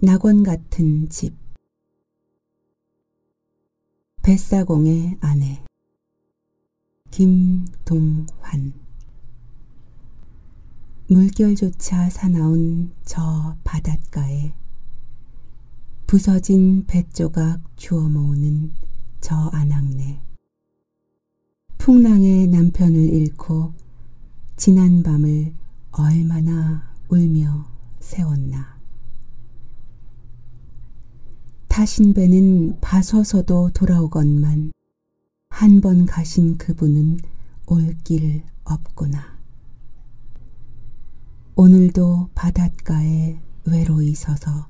낙원 같은 집. 뱃사공의 아내. 김동환. 물결조차 사나운 저 바닷가에 부서진 뱃조각 주워 모으는 저 아낙네. 풍랑의 남편을 잃고 지난 밤을 얼마나 울며 세웠나 타신 배는 봐서서도 돌아오건만 한 번 가신 그분은 올 길 없구나. 오늘도 바닷가에 외로이 서서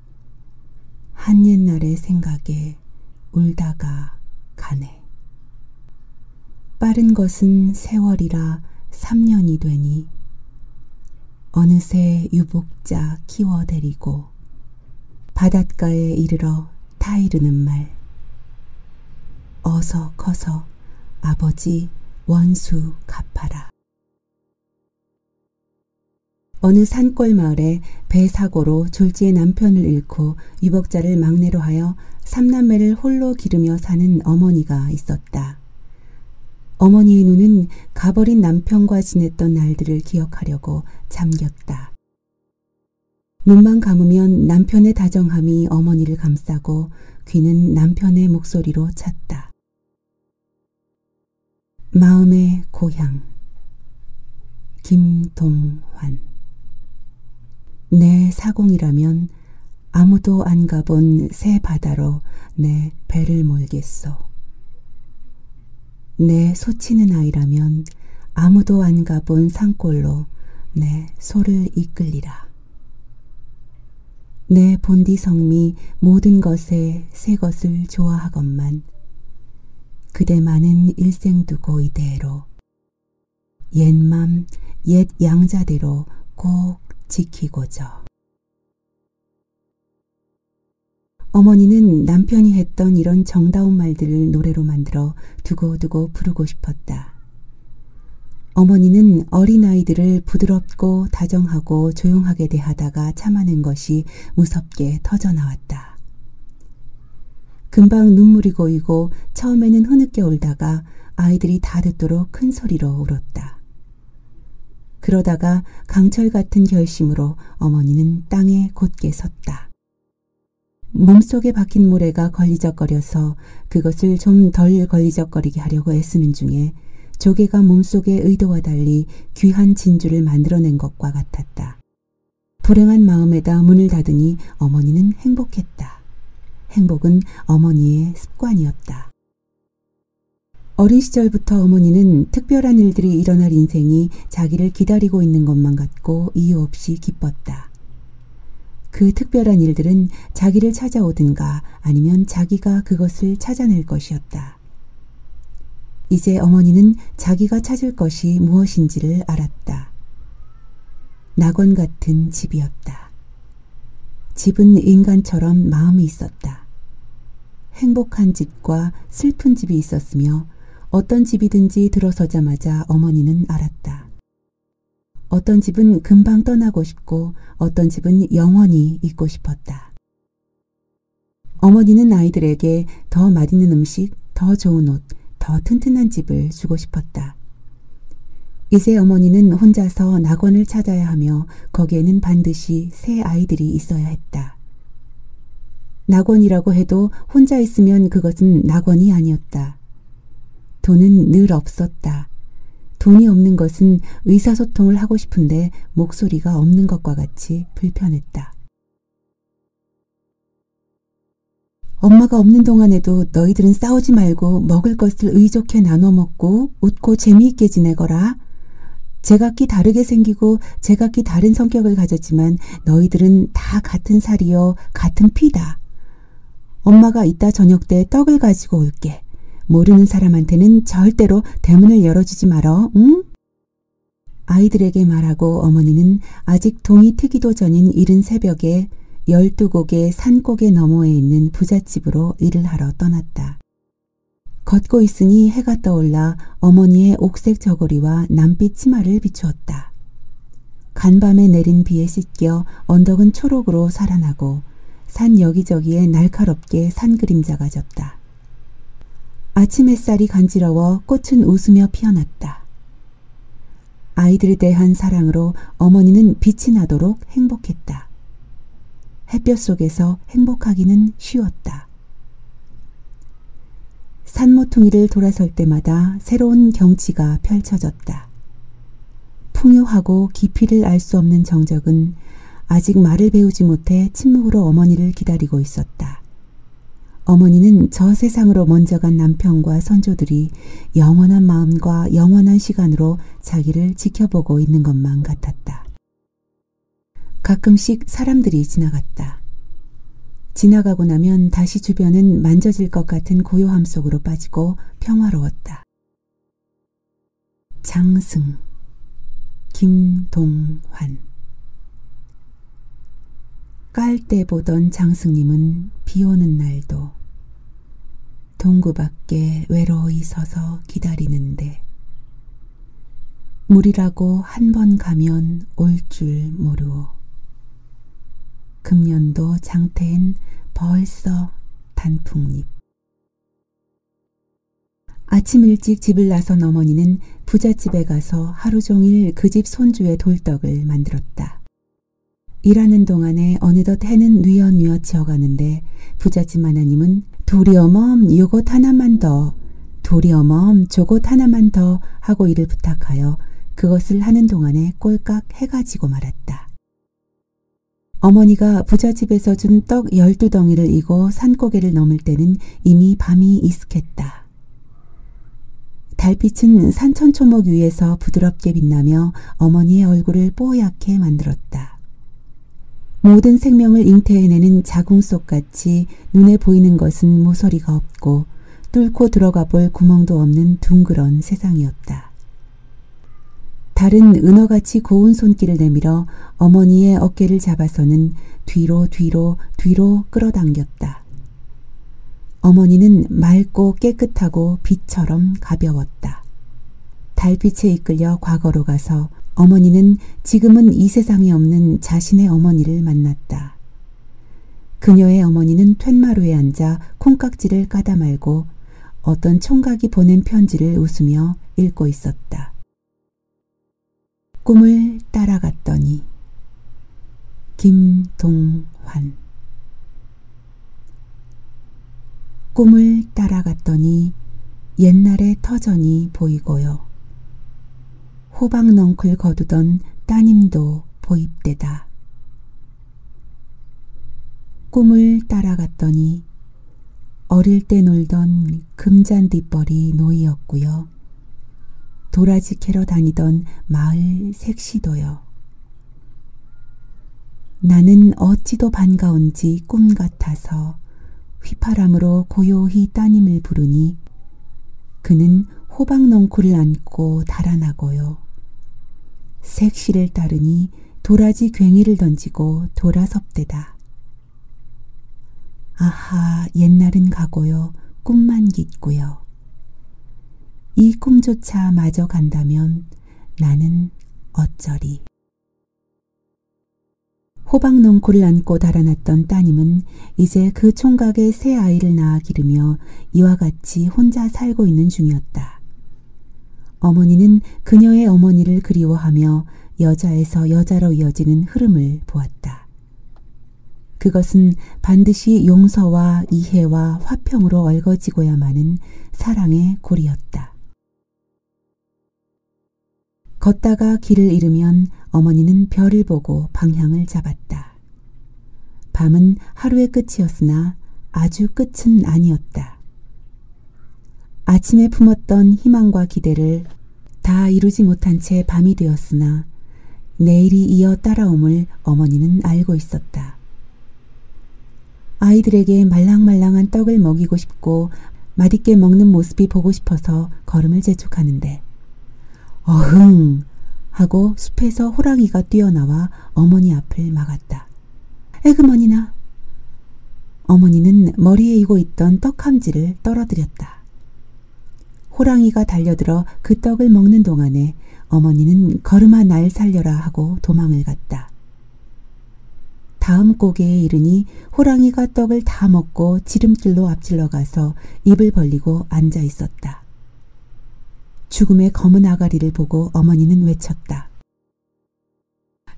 한 옛날의 생각에 울다가 가네. 빠른 것은 세월이라 3년이 되니 어느새 유복자 키워 데리고 바닷가에 이르러 타이르는 말. 어서 커서 아버지 원수 갚아라. 어느 산골 마을에 배 사고로 졸지의 남편을 잃고 유복자를 막내로 하여 삼남매를 홀로 기르며 사는 어머니가 있었다. 어머니의 눈은 가버린 남편과 지냈던 날들을 기억하려고 잠겼다. 눈만 감으면 남편의 다정함이 어머니를 감싸고 귀는 남편의 목소리로 찼다. 마음의 고향 김동환 내 사공이라면 아무도 안 가본 새 바다로 내 배를 몰겠소. 내 소치는 아이라면 아무도 안 가본 산골로 내 소를 이끌리라. 내 본디 성미 모든 것에 새 것을 좋아하건만 그대만은 일생 두고 이대로 옛맘 옛 양자대로 꼭 지키고저. 어머니는 남편이 했던 이런 정다운 말들을 노래로 만들어 두고두고 부르고 싶었다. 어머니는 어린아이들을 부드럽고 다정하고 조용하게 대하다가 참아낸 것이 무섭게 터져나왔다. 금방 눈물이 고이고 처음에는 흐느껴 울다가 아이들이 다 듣도록 큰 소리로 울었다. 그러다가 강철 같은 결심으로 어머니는 땅에 곧게 섰다. 몸속에 박힌 모래가 걸리적거려서 그것을 좀 덜 걸리적거리게 하려고 애쓰는 중에 조개가 몸속의 의도와 달리 귀한 진주를 만들어낸 것과 같았다. 불행한 마음에다 문을 닫으니 어머니는 행복했다. 행복은 어머니의 습관이었다. 어린 시절부터 어머니는 특별한 일들이 일어날 인생이 자기를 기다리고 있는 것만 같고 이유 없이 기뻤다. 그 특별한 일들은 자기를 찾아오든가 아니면 자기가 그것을 찾아낼 것이었다. 이제 어머니는 자기가 찾을 것이 무엇인지를 알았다. 낙원 같은 집이었다. 집은 인간처럼 마음이 있었다. 행복한 집과 슬픈 집이 있었으며 어떤 집이든지 들어서자마자 어머니는 알았다. 어떤 집은 금방 떠나고 싶고 어떤 집은 영원히 있고 싶었다. 어머니는 아이들에게 더 맛있는 음식, 더 좋은 옷, 더 튼튼한 집을 주고 싶었다. 이제 어머니는 혼자서 낙원을 찾아야 하며 거기에는 반드시 새 아이들이 있어야 했다. 낙원이라고 해도 혼자 있으면 그것은 낙원이 아니었다. 돈은 늘 없었다. 돈이 없는 것은 의사소통을 하고 싶은데 목소리가 없는 것과 같이 불편했다. 엄마가 없는 동안에도 너희들은 싸우지 말고 먹을 것을 의좋게 나눠 먹고 웃고 재미있게 지내거라. 제각기 다르게 생기고 제각기 다른 성격을 가졌지만 너희들은 다 같은 살이요 같은 피다. 엄마가 이따 저녁 때 떡을 가지고 올게. 모르는 사람한테는 절대로 대문을 열어주지 말어, 응? 아이들에게 말하고 어머니는 아직 동이 트기도 전인 이른 새벽에 열두 곡의 산꼭의 너머에 있는 부잣집으로 일을 하러 떠났다. 걷고 있으니 해가 떠올라 어머니의 옥색 저고리와 남빛 치마를 비추었다. 간밤에 내린 비에 씻겨 언덕은 초록으로 살아나고 산 여기저기에 날카롭게 산 그림자가 졌다. 아침 햇살이 간지러워 꽃은 웃으며 피어났다. 아이들에 대한 사랑으로 어머니는 빛이 나도록 행복했다. 햇볕 속에서 행복하기는 쉬웠다. 산모퉁이를 돌아설 때마다 새로운 경치가 펼쳐졌다. 풍요하고 깊이를 알 수 없는 정적은 아직 말을 배우지 못해 침묵으로 어머니를 기다리고 있었다. 어머니는 저 세상으로 먼저 간 남편과 선조들이 영원한 마음과 영원한 시간으로 자기를 지켜보고 있는 것만 같았다. 가끔씩 사람들이 지나갔다. 지나가고 나면 다시 주변은 만져질 것 같은 고요함 속으로 빠지고 평화로웠다. 장승 김동환 깔 때 보던 장승님은 비 오는 날도 동구 밖에 외로이 서서 기다리는데 물이라고 한 번 가면 올 줄 모르오. 금년도 장태엔 벌써 단풍잎. 아침 일찍 집을 나선 어머니는 부잣집에 가서 하루 종일 그 집 손주의 돌떡을 만들었다. 일하는 동안에 어느덧 해는 뉘엿뉘엿 지어가는데 부잣집 마나님은 도리어멈 요것 하나만 더 도리어멈 저것 하나만 더 하고 일을 부탁하여 그것을 하는 동안에 꼴깍 해가 지고 말았다. 어머니가 부잣집에서 준 떡 열두 덩이를 이고 산고개를 넘을 때는 이미 밤이 이슥했다. 달빛은 산천초목 위에서 부드럽게 빛나며 어머니의 얼굴을 뽀얗게 만들었다. 모든 생명을 잉태해내는 자궁 속같이 눈에 보이는 것은 모서리가 없고 뚫고 들어가 볼 구멍도 없는 둥그런 세상이었다. 다른 은어같이 고운 손길을 내밀어 어머니의 어깨를 잡아서는 뒤로 뒤로 뒤로 끌어당겼다. 어머니는 맑고 깨끗하고 빛처럼 가벼웠다. 달빛에 이끌려 과거로 가서 어머니는 지금은 이 세상에 없는 자신의 어머니를 만났다. 그녀의 어머니는 툇마루에 앉아 콩깍지를 까다 말고 어떤 총각이 보낸 편지를 웃으며 읽고 있었다. 꿈을 따라갔더니 김동환 꿈을 따라갔더니 옛날의 터전이 보이고요. 호박넝쿨 거두던 따님도 보입대다. 꿈을 따라갔더니 어릴 때 놀던 금잔디벌이 노이였고요. 도라지 캐러 다니던 마을 색시도요. 나는 어찌도 반가운지 꿈 같아서 휘파람으로 고요히 따님을 부르니 그는 호박넝쿨을 안고 달아나고요. 색시를 따르니 도라지 괭이를 던지고 돌아섭대다. 아하 옛날은 가고요. 꿈만 깃고요. 이 꿈조차 마저 간다면 나는 어쩌리. 호박농코를 안고 달아났던 따님은 이제 그 총각의 새 아이를 낳아 기르며 이와 같이 혼자 살고 있는 중이었다. 어머니는 그녀의 어머니를 그리워하며 여자에서 여자로 이어지는 흐름을 보았다. 그것은 반드시 용서와 이해와 화평으로 얽어지고야마는 사랑의 고리였다. 걷다가 길을 잃으면 어머니는 별을 보고 방향을 잡았다. 밤은 하루의 끝이었으나 아주 끝은 아니었다. 아침에 품었던 희망과 기대를 다 이루지 못한 채 밤이 되었으나 내일이 이어 따라옴을 어머니는 알고 있었다. 아이들에게 말랑말랑한 떡을 먹이고 싶고 맛있게 먹는 모습이 보고 싶어서 걸음을 재촉하는데 어흥 하고 숲에서 호랑이가 뛰어나와 어머니 앞을 막았다. 에그머니나 어머니는 머리에 이고 있던 떡함지를 떨어뜨렸다. 호랑이가 달려들어 그 떡을 먹는 동안에 어머니는 걸음아 날 살려라 하고 도망을 갔다. 다음 고개에 이르니 호랑이가 떡을 다 먹고 지름길로 앞질러 가서 입을 벌리고 앉아 있었다. 죽음의 검은 아가리를 보고 어머니는 외쳤다.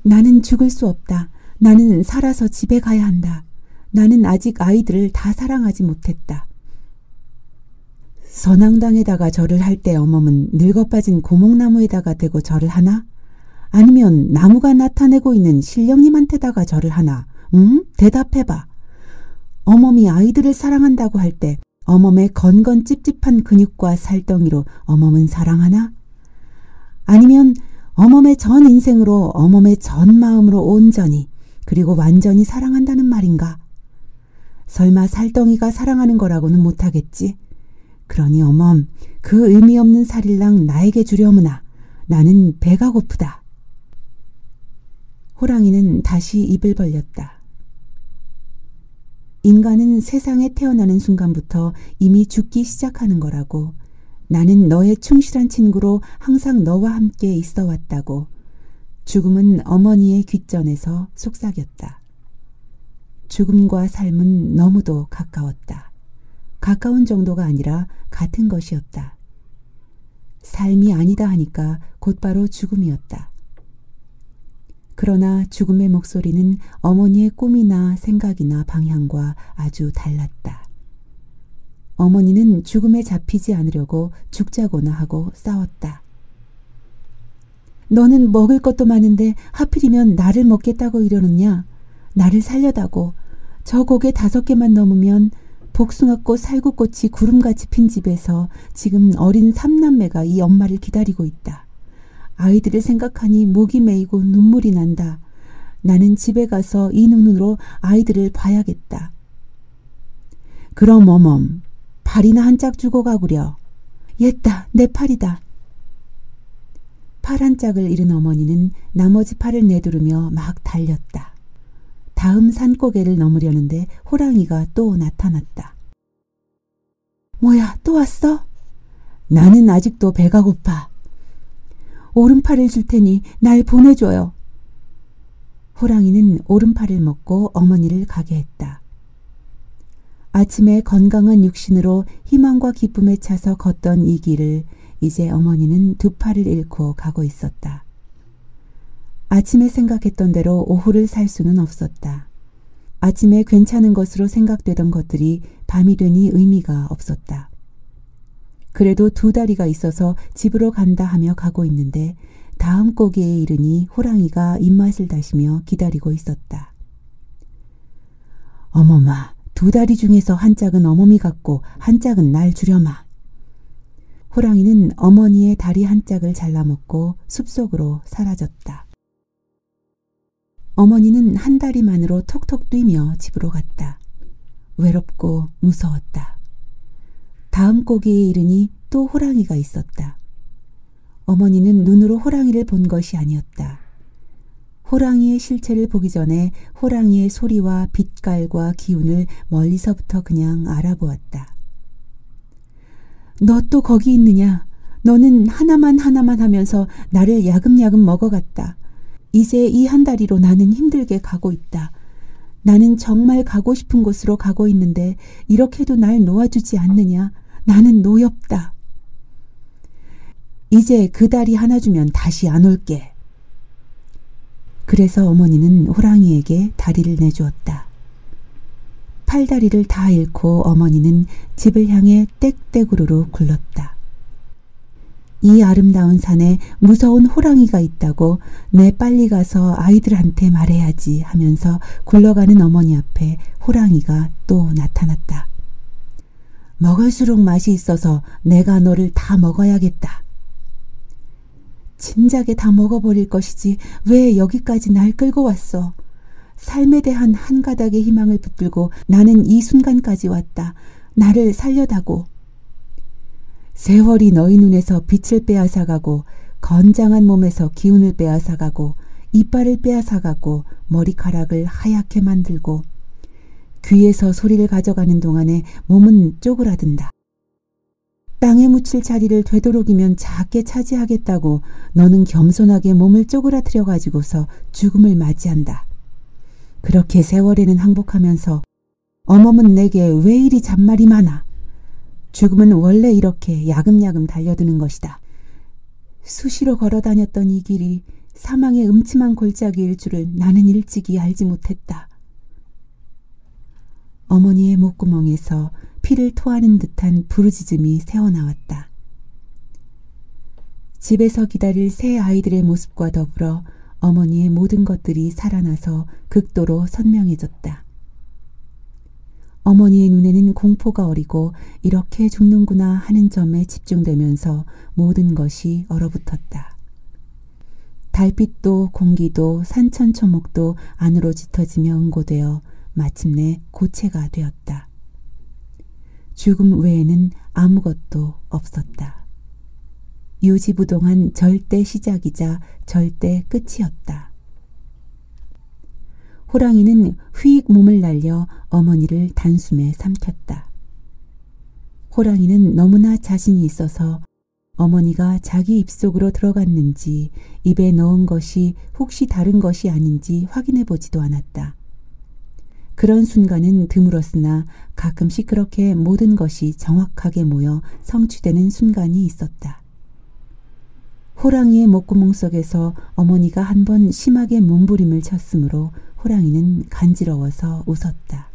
나는 죽을 수 없다. 나는 살아서 집에 가야 한다. 나는 아직 아이들을 다 사랑하지 못했다. 선앙당에다가 절을 할 때 어멈은 늙어빠진 고목나무에다가 대고 절을 하나? 아니면 나무가 나타내고 있는 신령님한테다가 절을 하나? 응? 대답해봐. 어멈이 아이들을 사랑한다고 할 때 어멈의 건건 찝찝한 근육과 살덩이로 어멈은 사랑하나? 아니면 어멈의 전 인생으로 어멈의 전 마음으로 온전히 그리고 완전히 사랑한다는 말인가? 설마 살덩이가 사랑하는 거라고는 못하겠지? 그러니 어멈 그 의미 없는 살일랑 나에게 주려무나 나는 배가 고프다. 호랑이는 다시 입을 벌렸다. 인간은 세상에 태어나는 순간부터 이미 죽기 시작하는 거라고 나는 너의 충실한 친구로 항상 너와 함께 있어 왔다고 죽음은 어머니의 귓전에서 속삭였다. 죽음과 삶은 너무도 가까웠다. 가까운 정도가 아니라 같은 것이었다. 삶이 아니다 하니까 곧바로 죽음이었다. 그러나 죽음의 목소리는 어머니의 꿈이나 생각이나 방향과 아주 달랐다. 어머니는 죽음에 잡히지 않으려고 죽자고나 하고 싸웠다. 너는 먹을 것도 많은데 하필이면 나를 먹겠다고 이러느냐? 나를 살려다고. 저 고개 다섯 개만 넘으면 복숭아꽃 살구꽃이 구름같이 핀 집에서 지금 어린 삼남매가 이 엄마를 기다리고 있다. 아이들을 생각하니 목이 메이고 눈물이 난다. 나는 집에 가서 이 눈으로 아이들을 봐야겠다. 그럼 어멈, 팔이나 한 짝 주고 가구려. 옛다, 내 팔이다. 팔 한 짝을 잃은 어머니는 나머지 팔을 내두르며 막 달렸다. 다음 산고개를 넘으려는데 호랑이가 또 나타났다. 뭐야, 또 왔어? 나는 아직도 배가 고파. 오른팔을 줄 테니 날 보내줘요. 호랑이는 오른팔을 먹고 어머니를 가게 했다. 아침에 건강한 육신으로 희망과 기쁨에 차서 걷던 이 길을 이제 어머니는 두 팔을 잃고 가고 있었다. 아침에 생각했던 대로 오후를 살 수는 없었다. 아침에 괜찮은 것으로 생각되던 것들이 밤이 되니 의미가 없었다. 그래도 두 다리가 있어서 집으로 간다 하며 가고 있는데 다음 고개에 이르니 호랑이가 입맛을 다시며 기다리고 있었다. 어머마, 두 다리 중에서 한 짝은 어머니 같고 한 짝은 날 주려마. 호랑이는 어머니의 다리 한 짝을 잘라먹고 숲속으로 사라졌다. 어머니는 한 다리만으로 톡톡 뛰며 집으로 갔다. 외롭고 무서웠다. 다음 고기에 이르니 또 호랑이가 있었다. 어머니는 눈으로 호랑이를 본 것이 아니었다. 호랑이의 실체를 보기 전에 호랑이의 소리와 빛깔과 기운을 멀리서부터 그냥 알아보았다. 너 또 거기 있느냐? 너는 하나만 하나만 하면서 나를 야금야금 먹어갔다. 이제 이 한 다리로 나는 힘들게 가고 있다. 나는 정말 가고 싶은 곳으로 가고 있는데 이렇게도 날 놓아주지 않느냐? 나는 노엽다. 이제 그 다리 하나 주면 다시 안 올게. 그래서 어머니는 호랑이에게 다리를 내주었다. 팔다리를 다 잃고 어머니는 집을 향해 땡땡으로 굴렀다. 이 아름다운 산에 무서운 호랑이가 있다고 내 빨리 가서 아이들한테 말해야지 하면서 굴러가는 어머니 앞에 호랑이가 또 나타났다. 먹을수록 맛이 있어서 내가 너를 다 먹어야겠다. 진작에 다 먹어버릴 것이지 왜 여기까지 날 끌고 왔어. 삶에 대한 한 가닥의 희망을 붙들고 나는 이 순간까지 왔다. 나를 살려다고. 세월이 너희 눈에서 빛을 빼앗아가고 건장한 몸에서 기운을 빼앗아가고 이빨을 빼앗아가고 머리카락을 하얗게 만들고 귀에서 소리를 가져가는 동안에 몸은 쪼그라든다. 땅에 묻힐 자리를 되도록이면 작게 차지하겠다고 너는 겸손하게 몸을 쪼그라뜨려 가지고서 죽음을 맞이한다. 그렇게 세월에는 항복하면서 어멈은 내게 왜 이리 잔말이 많아. 죽음은 원래 이렇게 야금야금 달려드는 것이다. 수시로 걸어 다녔던 이 길이 사망의 음침한 골짜기일 줄을 나는 일찍이 알지 못했다. 어머니의 목구멍에서 피를 토하는 듯한 부르짖음이 새어나왔다. 집에서 기다릴 새 아이들의 모습과 더불어 어머니의 모든 것들이 살아나서 극도로 선명해졌다. 어머니의 눈에는 공포가 어리고 이렇게 죽는구나 하는 점에 집중되면서 모든 것이 얼어붙었다. 달빛도 공기도 산천 초목도 안으로 짙어지며 응고되어 마침내 고체가 되었다. 죽음 외에는 아무것도 없었다. 유지부동한 절대 시작이자 절대 끝이었다. 호랑이는 휙 몸을 날려 어머니를 단숨에 삼켰다. 호랑이는 너무나 자신이 있어서 어머니가 자기 입속으로 들어갔는지 입에 넣은 것이 혹시 다른 것이 아닌지 확인해 보지도 않았다. 그런 순간은 드물었으나 가끔씩 그렇게 모든 것이 정확하게 모여 성취되는 순간이 있었다. 호랑이의 목구멍 속에서 어머니가 한 번 심하게 몸부림을 쳤으므로 호랑이는 간지러워서 웃었다.